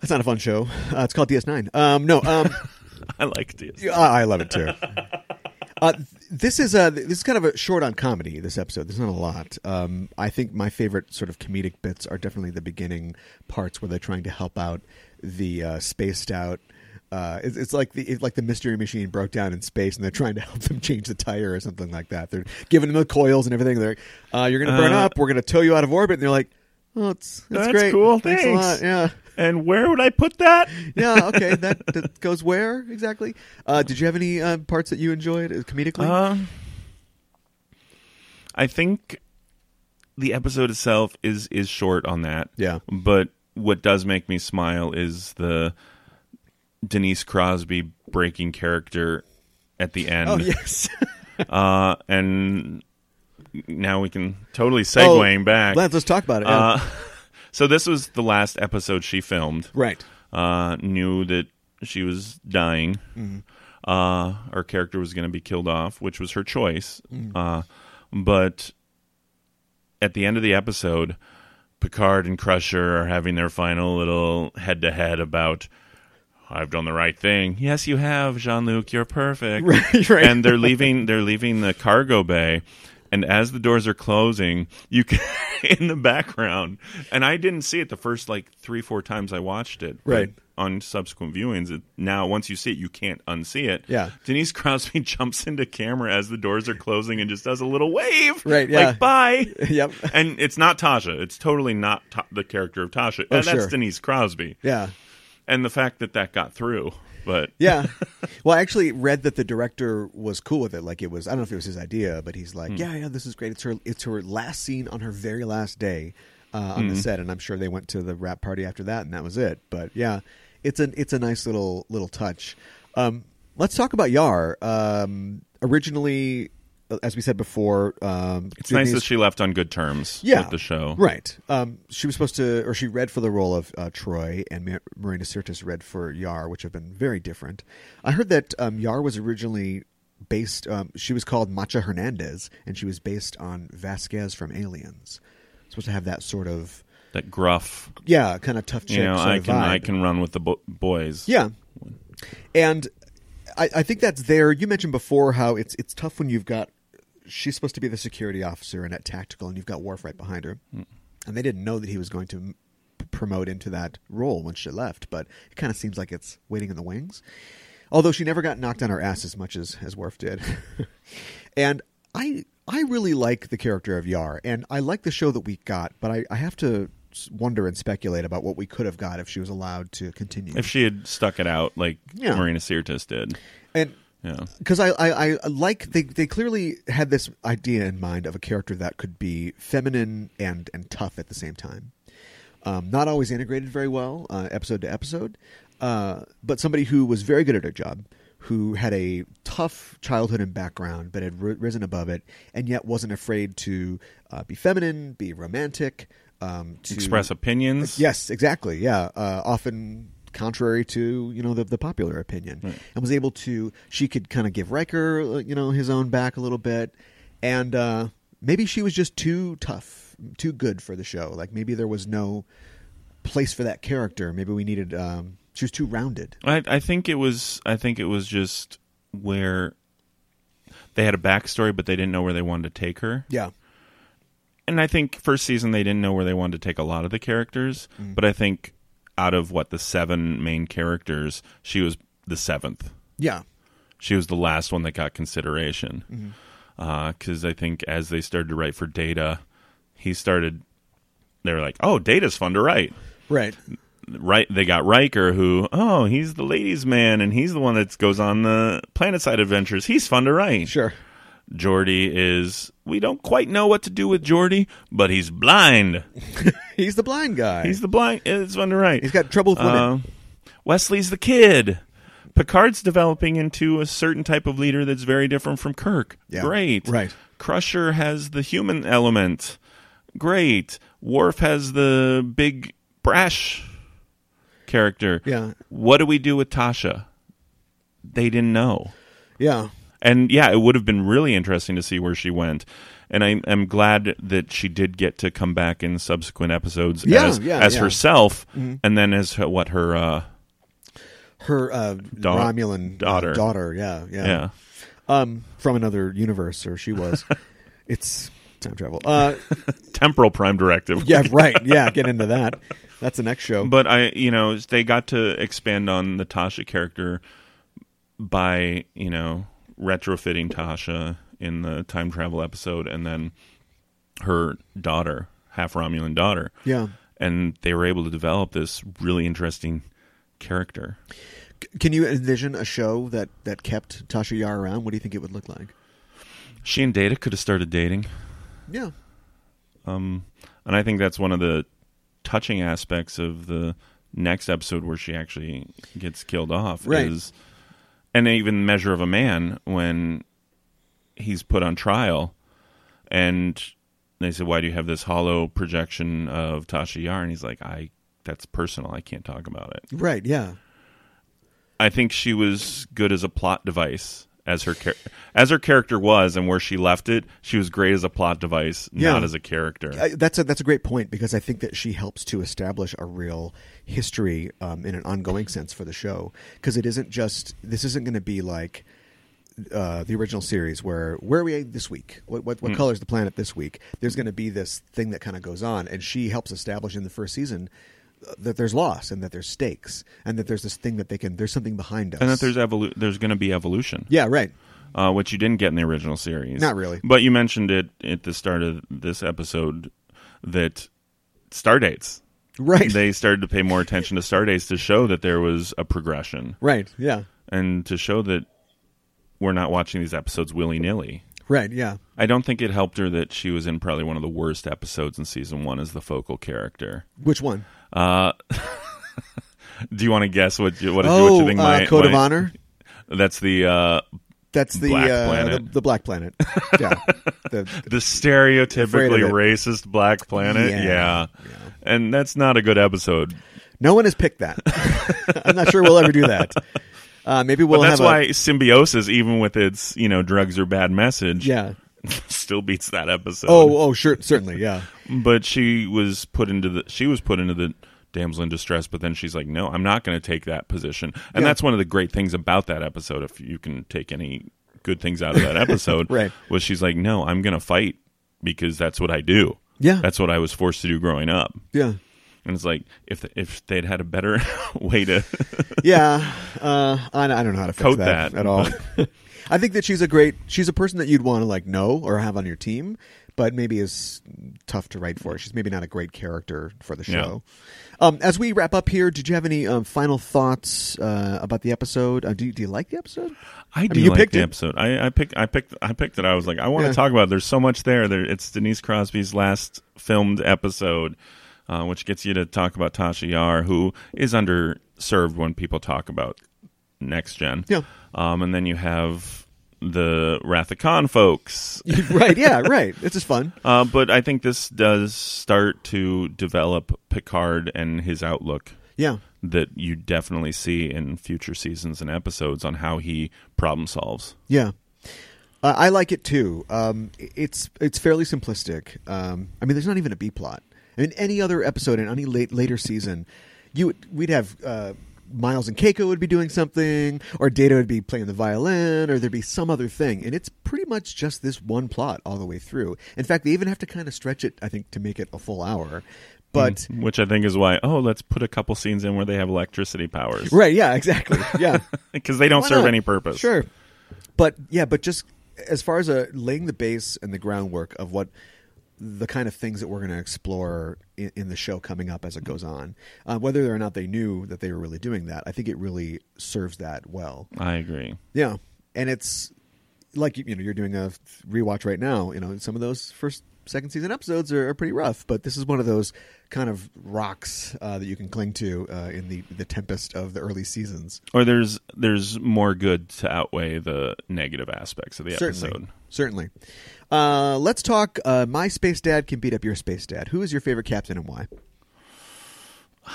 That's not a fun show. Uh, it's called DS9. Um, no. Um, I like yeah, I I love it too. Uh, this is a this is kind of a short on comedy. This episode, there's not a lot. Um, I think my favorite sort of comedic bits are definitely the beginning parts where they're trying to help out the uh, spaced out. Uh, it's, it's like the it's like the mystery machine broke down in space, and they're trying to help them change the tire or something like that. They're giving them the coils and everything. They're like, uh, "You're going to burn Uh, up. We're going to tow you out of orbit." And they're like, "Oh, it's that's, That's great. cool. Thanks, a lot. Yeah." And where would I put that? yeah, okay. That, that goes where exactly? Uh, did you have any uh, parts that you enjoyed uh, comedically? Um, I think the episode itself is is short on that. Yeah. But what does make me smile is the Denise Crosby breaking character at the end. oh yes. Uh, and now we can totally segueing back. Let's, let's talk about it. yeah. Uh, so this was the last episode she filmed. right. uh, knew that she was dying. Uh, our character was going to be killed off, which was her choice. Uh, but at the end of the episode, Picard and Crusher are having their final little head to head about. I've done the right thing. Yes, you have, Jean Luc. You're perfect. Right, right. And they're leaving. They're leaving the cargo bay, and as the doors are closing, you can in the background. And I didn't see it the first like three, four times I watched it. Right. On subsequent viewings, it, now once you see it, you can't unsee it. Yeah. Denise Crosby jumps into camera as the doors are closing and just does a little wave. Right, yeah. Like bye. Yep. And it's not Tasha. It's totally not ta- the character of Tasha. Oh, and that's sure. Denise Crosby. Yeah. And the fact that that got through, but Yeah. well, I actually read that the director was cool with it. Like it was, I don't know if it was his idea, but he's Hmm. like, yeah, yeah, this is great. It's her, it's her last scene on her very last day uh, on Hmm. the set, and I'm sure they went to the wrap party after that, and that was it. But yeah, it's an, it's a nice little, little touch. Um, let's talk about Yar. Um, originally, as we said before, um, It's nice that she left on good terms yeah, with the show. Right. Um, she was supposed to, or she read for the role of uh, Troi, and Ma- Marina Sirtis read for Yar, which have been very different. I heard that um, Yar was originally based. Um, she was called Macha Hernandez, and she was based on Vasquez from Aliens. Supposed to have that sort of, That gruff, yeah, kind of tough chick you know, I can I can run with the bo- boys. Yeah, and I, I think that's there. You mentioned before how it's it's tough when you've got she's supposed to be the security officer and at tactical, and you've got Worf right behind her, hmm. and they didn't know that he was going to promote into that role when she left. But it kind of seems like it's waiting in the wings. Although she never got knocked on her ass as much as as Worf did, and I I really like the character of Yar, and I like the show that we got, but I, I have to wonder and speculate about what we could have got if she was allowed to continue. If she had stuck it out like Yeah. Marina Sirtis did. and Yeah. because I, I, I like they they clearly had this idea in mind of a character that could be feminine and and tough at the same time. Um, not always integrated very well, uh, episode to episode, uh, but somebody who was very good at her job, who had a tough childhood and background, but had ri- risen above it, and yet wasn't afraid to uh, be feminine, be romantic, um, to Express opinions. Yes, exactly. Yeah, uh, often contrary to you know the, the popular opinion, and was able to. She could kind of give Riker, uh, you know, his own back a little bit, and uh, maybe she was just too tough, too good for the show. Like maybe there was no place for that character. Maybe we needed. Um, she was too rounded. I, I think it was. I think it was just where they had a backstory, but they didn't know where they wanted to take her. Yeah, And I think first season they didn't know where they wanted to take a lot of the characters. Mm. But I think out of what the seven main characters, she was the seventh. yeah, She was the last one that got consideration. Mm-hmm. Because I think as they started to write for Data, he started. They were like, "Oh, Data's fun to write." right. right they got Riker who oh he's the ladies man and he's the one that goes on the planet side adventures he's fun to write Sure. Geordi is we don't quite know what to do with Geordi, but he's blind He's the blind guy. he's the blind it's fun to write He's got trouble with women. Uh, Wesley's the kid Picard's developing into a certain type of leader that's very different from Kirk Yeah, great right. Crusher has the human element great Worf has the big brash character Yeah. what do we do with Tasha? They didn't know. yeah. And yeah, it would have been really interesting to see where she went. And I, I'm glad that she did get to come back in subsequent episodes Yeah, as, yeah, as yeah. Mm-hmm. herself, and then as her, what her, uh, Her uh, Romulan uh, daughter. daughter. Yeah, yeah. yeah. um, from another universe, or she was. it's time travel. Uh, temporal prime directive. yeah, right. Yeah, get into that. That's the next show. But I, you know, they got to expand on the Tasha character by, you know, retrofitting Tasha in the time travel episode, and then her daughter, half Romulan daughter. yeah. and they were able to develop this really interesting character. C- Can you envision a show that that kept Tasha Yar around? What do you think it would look like? She and Data could have started dating, Yeah. um, and I think that's one of the touching aspects of the next episode where she actually gets killed off. Right. Is and even Measure of a Man when he's put on trial, and they said, "Why do you have this hollow projection of Tasha Yar?" And he's like, "I." That's personal. I can't talk about it. Right. Yeah. I think she was good as a plot device as her char- as her character was and where she left it. She was great as a plot device, Yeah. not as a character. I, that's a that's a great point because I think that she helps to establish a real history um, in an ongoing sense for the show because it isn't just this isn't going to be like uh, the original series where where are we this week what what, what color is the planet this week there's going to be this thing that kind of goes on and she helps establish in the first season that there's loss and that there's stakes and that there's this thing that they can there's something behind us and that there's evolu- there's going to be evolution, yeah right uh, which you didn't get in the original series. Not really. But you mentioned it at the start of this episode that star dates. right They started to pay more attention to star dates to show that there was a progression right yeah and to show that we're not watching these episodes willy nilly. Right yeah I don't think it helped her that she was in probably one of the worst episodes in season one as the focal character. which one Uh, do you want to guess what you, what, oh what you think? uh, my, code of honor That's the uh, That's the Black uh, planet. The, the Black Planet. yeah. The, the stereotypically racist black planet. Yeah. Yeah. And that's not a good episode. no one has picked that. I'm not sure we'll ever do that. Uh, maybe we'll But that's why a symbiosis, even with its, you know, drugs are bad message, yeah. still beats that episode. Oh, oh, sure, certainly, yeah. but she was put into the she was put into the damsel in distress but then she's like no i'm not going to take that position and Yeah. that's one of the great things about that episode if you can take any good things out of that episode Right. was she's like no i'm going to fight because that's what i do Yeah. that's what i was forced to do growing up Yeah. And it's like if if they'd had a better way to Yeah, uh, I, I don't know how to fix that, that, at all. I think that she's a great. She's a person that you'd want to like know or have on your team, but maybe is tough to write for. She's maybe not a great character for the Yeah. show. Um, as we wrap up here, did you have any um, final thoughts uh, about the episode? Uh, do, you, do you like the episode? I do mean, you like picked the it. episode. I, I picked. I picked. I picked it. I was like, I want Yeah. to talk about. It. There's so much there. There, it's Denise Crosby's last filmed episode, uh, which gets you to talk about Tasha Yar, who is underserved when people talk about next gen. Yeah. Um, and then you have the Wrath of Khan folks. right. Yeah. Right. This is fun. Uh, but I think this does start to develop Picard and his outlook Yeah. that you definitely see in future seasons and episodes on how he problem solves. Yeah. Uh, I like it too. Um, it's it's fairly simplistic. Um, I mean, there's not even a B plot. I mean, any other episode in any late, later season, you would, we'd have uh, Miles and Keiko would be doing something, or Data would be playing the violin, or there'd be some other thing, and it's pretty much just this one plot all the way through. In fact, they even have to kind of stretch it, I think, to make it a full hour. But which I think is why. Oh, let's put a couple scenes in where they have electricity powers, right, yeah, exactly, yeah. Because they don't Why serve not? any purpose. Sure, but yeah, but just as far as uh, laying the base and the groundwork of what the kind of things that we're going to explore in, in the show coming up as it goes on, uh, whether or not they knew that they were really doing that, I think it really serves that well. I agree. Yeah, and it's like you know you're doing a rewatch right now. You know, some of those first second season episodes are, are pretty rough, but this is one of those kind of rocks uh, that you can cling to uh, in the the tempest of the early seasons. Or there's there's more good to outweigh the negative aspects of the Certainly. episode. Certainly. Uh, let's talk. Uh, my space dad can beat up your space dad. Who is your favorite captain and why?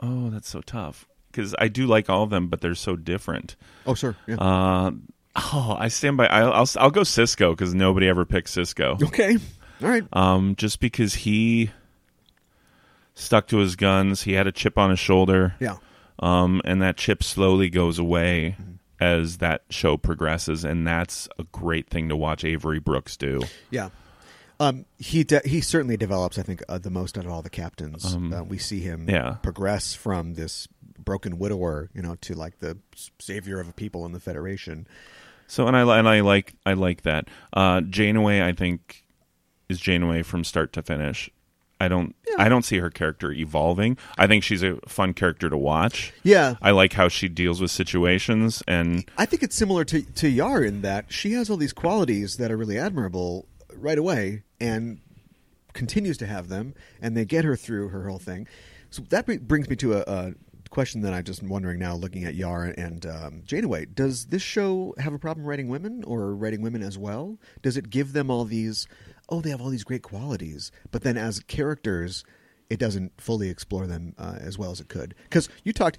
Oh, that's so tough because I do like all of them, but they're so different. Oh, sure. Yeah. Uh, oh, I stand by. I'll I'll, I'll go Sisko because nobody ever picks Sisko. okay. All right. Um, just because he stuck to his guns, he had a chip on his shoulder. Yeah. um, and that chip slowly goes away as that show progresses, and that's a great thing to watch Avery Brooks do. Yeah. Um, he de- he certainly develops, I think, uh, the most out of all the captains. uh, we see him yeah. progress from this broken widower, you know, to like the savior of a people in the Federation. So, and I and I like I like that. Uh, Janeway, I think, is Janeway from start to finish. I don't I don't see her character evolving. I think she's a fun character to watch. Yeah. I like how she deals with situations and I think it's similar to to Yar in that she has all these qualities that are really admirable right away, and continues to have them, and they get her through her whole thing. So that brings me to a, a question that I'm just wondering now, looking at Yar and um, Janeway. Does this show have a problem writing women, or writing women as well? Does it give them all these? Oh, they have all these great qualities, but then as characters. It doesn't fully explore them uh, as well as it could. Because you talked,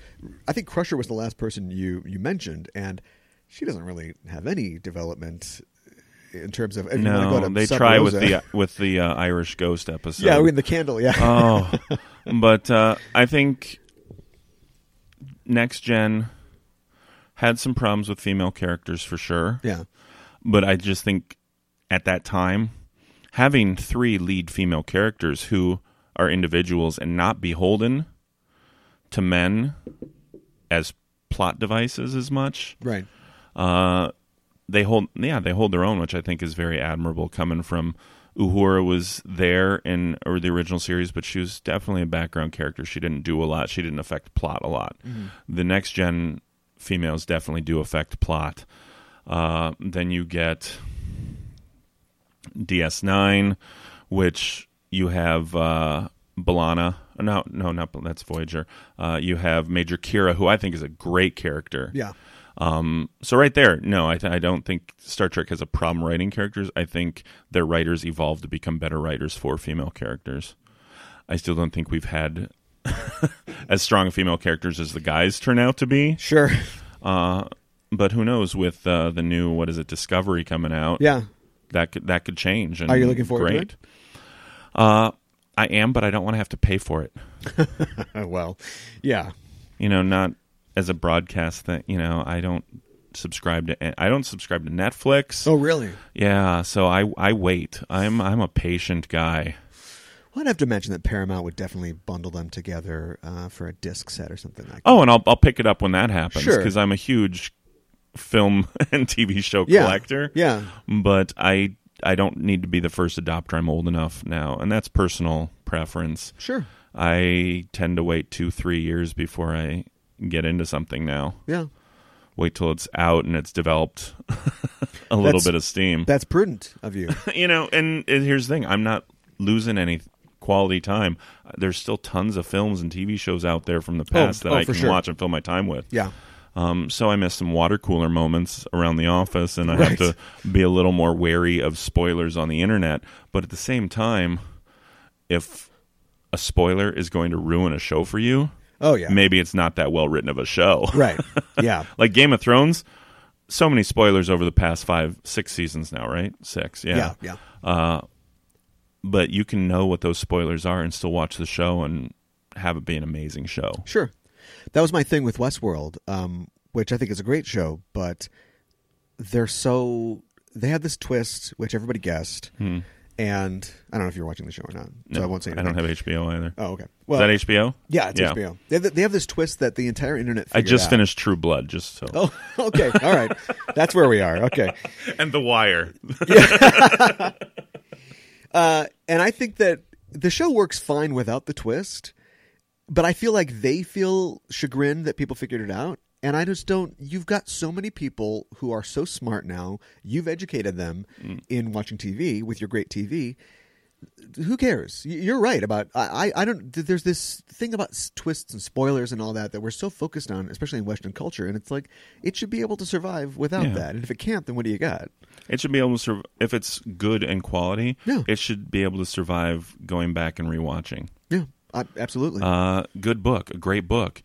I think Crusher was the last person you you mentioned, and she doesn't really have any development in terms of. If no, go to they Sub try Rosa. with the with the uh, Irish Ghost episode. yeah, in the candle, yeah, oh, but uh, I think next gen had some problems with female characters for sure. yeah, But I just think at that time, having three lead female characters who are individuals and not beholden to men as plot devices as much, right, uh, they hold yeah they hold their own, which I think is very admirable coming from. Uhura was there in or the original series, but she was definitely a background character. She didn't do a lot. She didn't affect plot a lot. The next gen females definitely do affect plot. Uh, then you get DS9, which you have uh, B'Elanna. No, no, not that's Voyager. Uh, you have Major Kira, who I think is a great character. yeah, Um, so right there, no, I, th- I don't think Star Trek has a problem writing characters. I think their writers evolved to become better writers for female characters. I still don't think we've had as strong female characters as the guys turn out to be. Sure. Uh, but who knows with uh, the new what is it Discovery coming out? Yeah. That could that could change. And Are you looking forward to great. Uh, I am, but I don't want to have to pay for it. Well, yeah. You know, not as a broadcast thing. You know, I don't subscribe to. I don't subscribe to Netflix. Oh, really? Yeah, so I I wait. I'm I'm a patient guy. Well, I'd have to mention that Paramount would definitely bundle them together uh, for a disc set or something like that. Oh, and I'll I'll pick it up when that happens Sure. because I'm a huge film and TV show Yeah. collector. Yeah. but I I don't need to be the first adopter. I'm old enough now, and that's personal preference. Sure. I tend to wait two three years before I get into something now. Yeah. Wait till it's out and it's developed a little That's- bit of steam. That's prudent of you. you know, and, and here's the thing: I'm not losing any quality time. There's still tons of films and TV shows out there from the oh, past that oh, I can sure. watch and fill my time with. Yeah. Um, so I miss some water cooler moments around the office, and I Right. have to be a little more wary of spoilers on the internet. But at the same time, if a spoiler is going to ruin a show for you, Oh, yeah. maybe it's not that well written of a show. Right. Yeah. like Game of Thrones, so many spoilers over the past five, six seasons now, right? Six, yeah. Yeah. Yeah. But you can know what those spoilers are and still watch the show and have it be an amazing show. Sure. That was my thing with Westworld, um, which I think is a great show, but they're so they had this twist which everybody guessed, and I don't know if you're watching the show or not, so I won't say. Hmm. I don't have HBO either. Oh, okay. Is Well, that HBO? yeah, it's Yeah. HBO. They have, they have this twist that the entire internet. I just out. finished True Blood, just so. Oh, okay. All right. That's where we are. Okay. And The Wire. Uh, and I think that the show works fine without the twist, but I feel like they feel chagrined that people figured it out. And I just don't. You've got so many people who are so smart now. You've educated them mm. in watching TV with your great TV. Who cares? You're right about. I. I I don't. There's this thing about twists and spoilers and all that that we're so focused on, especially in Western culture. And it's like it should be able to survive without Yeah. that. And if it can't, then what do you got? It should be able to survive. If it's good and quality, Yeah. it should be able to survive going back and rewatching. Yeah, I, absolutely. Uh, good book, a great book.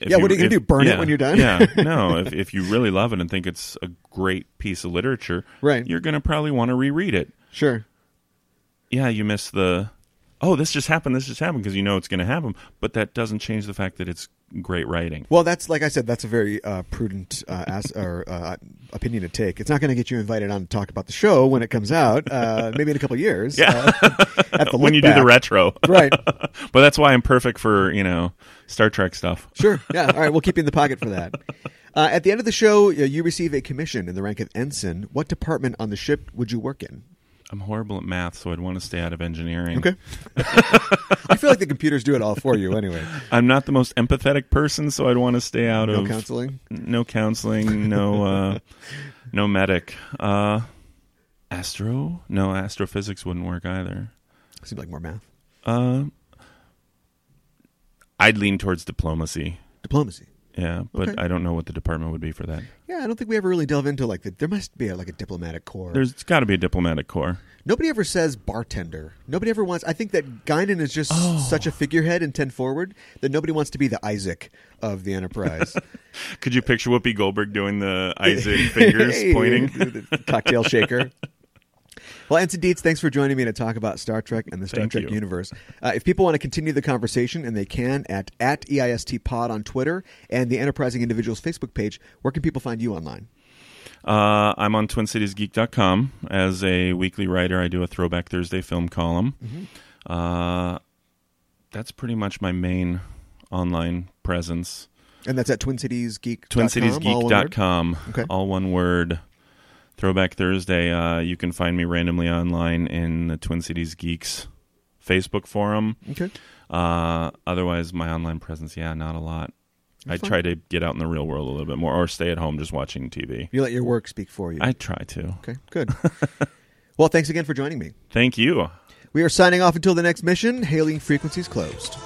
If Yeah, what are you gonna do, burn it when you're done? yeah, no. If if you really love it and think it's a great piece of literature, Right. you're going to probably want to reread it. sure. Yeah, you miss the oh, this just happened, this just happened because you know it's going to happen, but that doesn't change the fact that it's great writing. Well, that's like I said. That's a very uh, prudent uh, as, or uh, opinion to take. It's not going to get you invited on to talk about the show when it comes out. Uh, maybe in a couple of years. Yeah. uh, at the when you do the retro, right? but that's why I'm perfect for you know Star Trek stuff. Sure. Yeah. All right. We'll keep you in the pocket for that. Uh, at the end of the show, you receive a commission in the rank of ensign. What department on the ship would you work in? I'm horrible at math, so I'd want to stay out of engineering. Okay. I feel like the computers do it all for you anyway. I'm not the most empathetic person, so I'd want to stay out No of counseling. no counseling, no uh, no medic. Uh, astro? No, astrophysics wouldn't work either. Seems like more math. Uh, I'd lean towards diplomacy. Diplomacy. Yeah, but Okay. I don't know what the department would be for that. Yeah, I don't think we ever really delve into like the. There must be a, like a diplomatic corps. There's got to be a diplomatic corps. Nobody ever says bartender. Nobody ever wants. I think that Guinan is just Oh. such a figurehead in Ten Forward that nobody wants to be the Isaac of the Enterprise. Could you picture Whoopi Goldberg doing the Isaac fingers pointing? cocktail shaker. Well, Ensign Dietze, thanks for joining me to talk about Star Trek and the Star Thank Trek you. universe. Uh, if people want to continue the conversation, and they can at at EIST Pod on Twitter and the Enterprising Individuals Facebook page, where can people find you online? Uh, I'm on TwinCitiesGeek.com as a weekly writer. I do a Throwback Thursday film column. Mm-hmm. Uh, that's pretty much my main online presence. And that's at TwinCitiesGeek. TwinCitiesGeek.com. Okay. All one word. Throwback Thursday. Uh, you can find me randomly online in the Twin Cities Geeks Facebook forum. Okay. Uh, otherwise, my online presence, yeah, not a lot. I fine. try to get out in the real world a little bit more, or stay at home just watching TV. You let your work speak for you. I try to. okay, good. well, thanks again for joining me. Thank you. We are signing off until the next mission. Hailing frequencies closed.